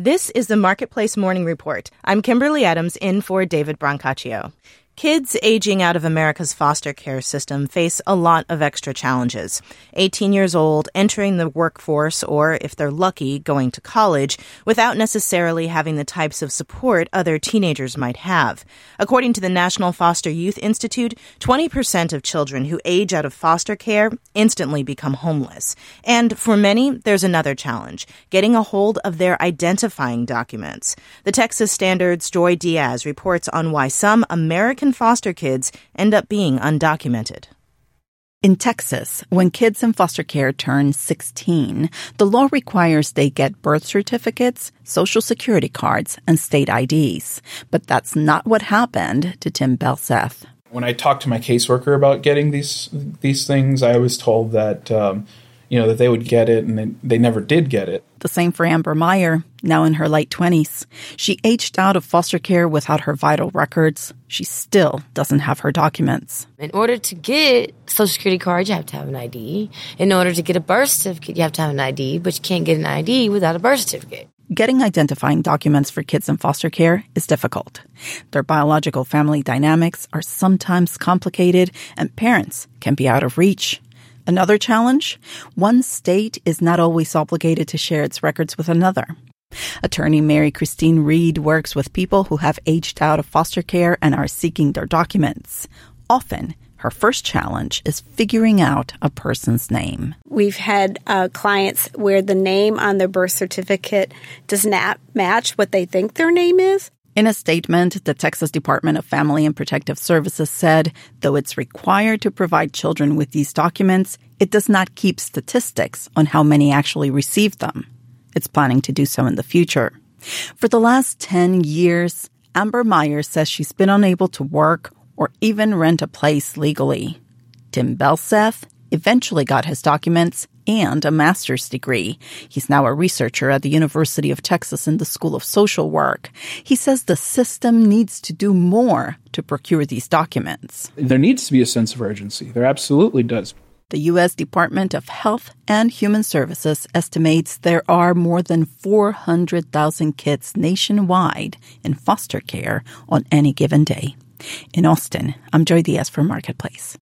This is the Marketplace Morning Report. I'm Kimberly Adams in for David Brancaccio. Kids aging out of America's foster care system face a lot of extra challenges. 18 years old, entering the workforce, or if they're lucky, going to college, without necessarily having the types of support other teenagers might have. According to the National Foster Youth Institute, 20% of children who age out of foster care instantly become homeless. And for many, there's another challenge getting a hold of their identifying documents. The Texas Standard's Joy Diaz reports on why some American foster kids end up being undocumented. In Texas, when kids in foster care turn 16, the law requires they get birth certificates, social security cards, and state IDs. But that's not what happened to Tim Belseth. When I talked to my caseworker about getting these these things, I was told that um, you know, that they would get it and they, they never did get it. The same for Amber Meyer, now in her late 20s. She aged out of foster care without her vital records. She still doesn't have her documents. In order to get social security card, you have to have an ID. In order to get a birth certificate, you have to have an ID, but you can't get an ID without a birth certificate. Getting identifying documents for kids in foster care is difficult. Their biological family dynamics are sometimes complicated and parents can be out of reach. Another challenge? One state is not always obligated to share its records with another. Attorney Mary Christine Reed works with people who have aged out of foster care and are seeking their documents. Often, her first challenge is figuring out a person's name. We've had uh, clients where the name on their birth certificate does not match what they think their name is. In a statement, the Texas Department of Family and Protective Services said, though it's required to provide children with these documents, it does not keep statistics on how many actually receive them. It's planning to do so in the future. For the last 10 years, Amber Meyer says she's been unable to work or even rent a place legally. Tim Belseth eventually got his documents and a master's degree. He's now a researcher at the University of Texas in the School of Social Work. He says the system needs to do more to procure these documents. There needs to be a sense of urgency. There absolutely does. The U.S. Department of Health and Human Services estimates there are more than 400,000 kids nationwide in foster care on any given day. In Austin, I'm Joy Diaz for Marketplace.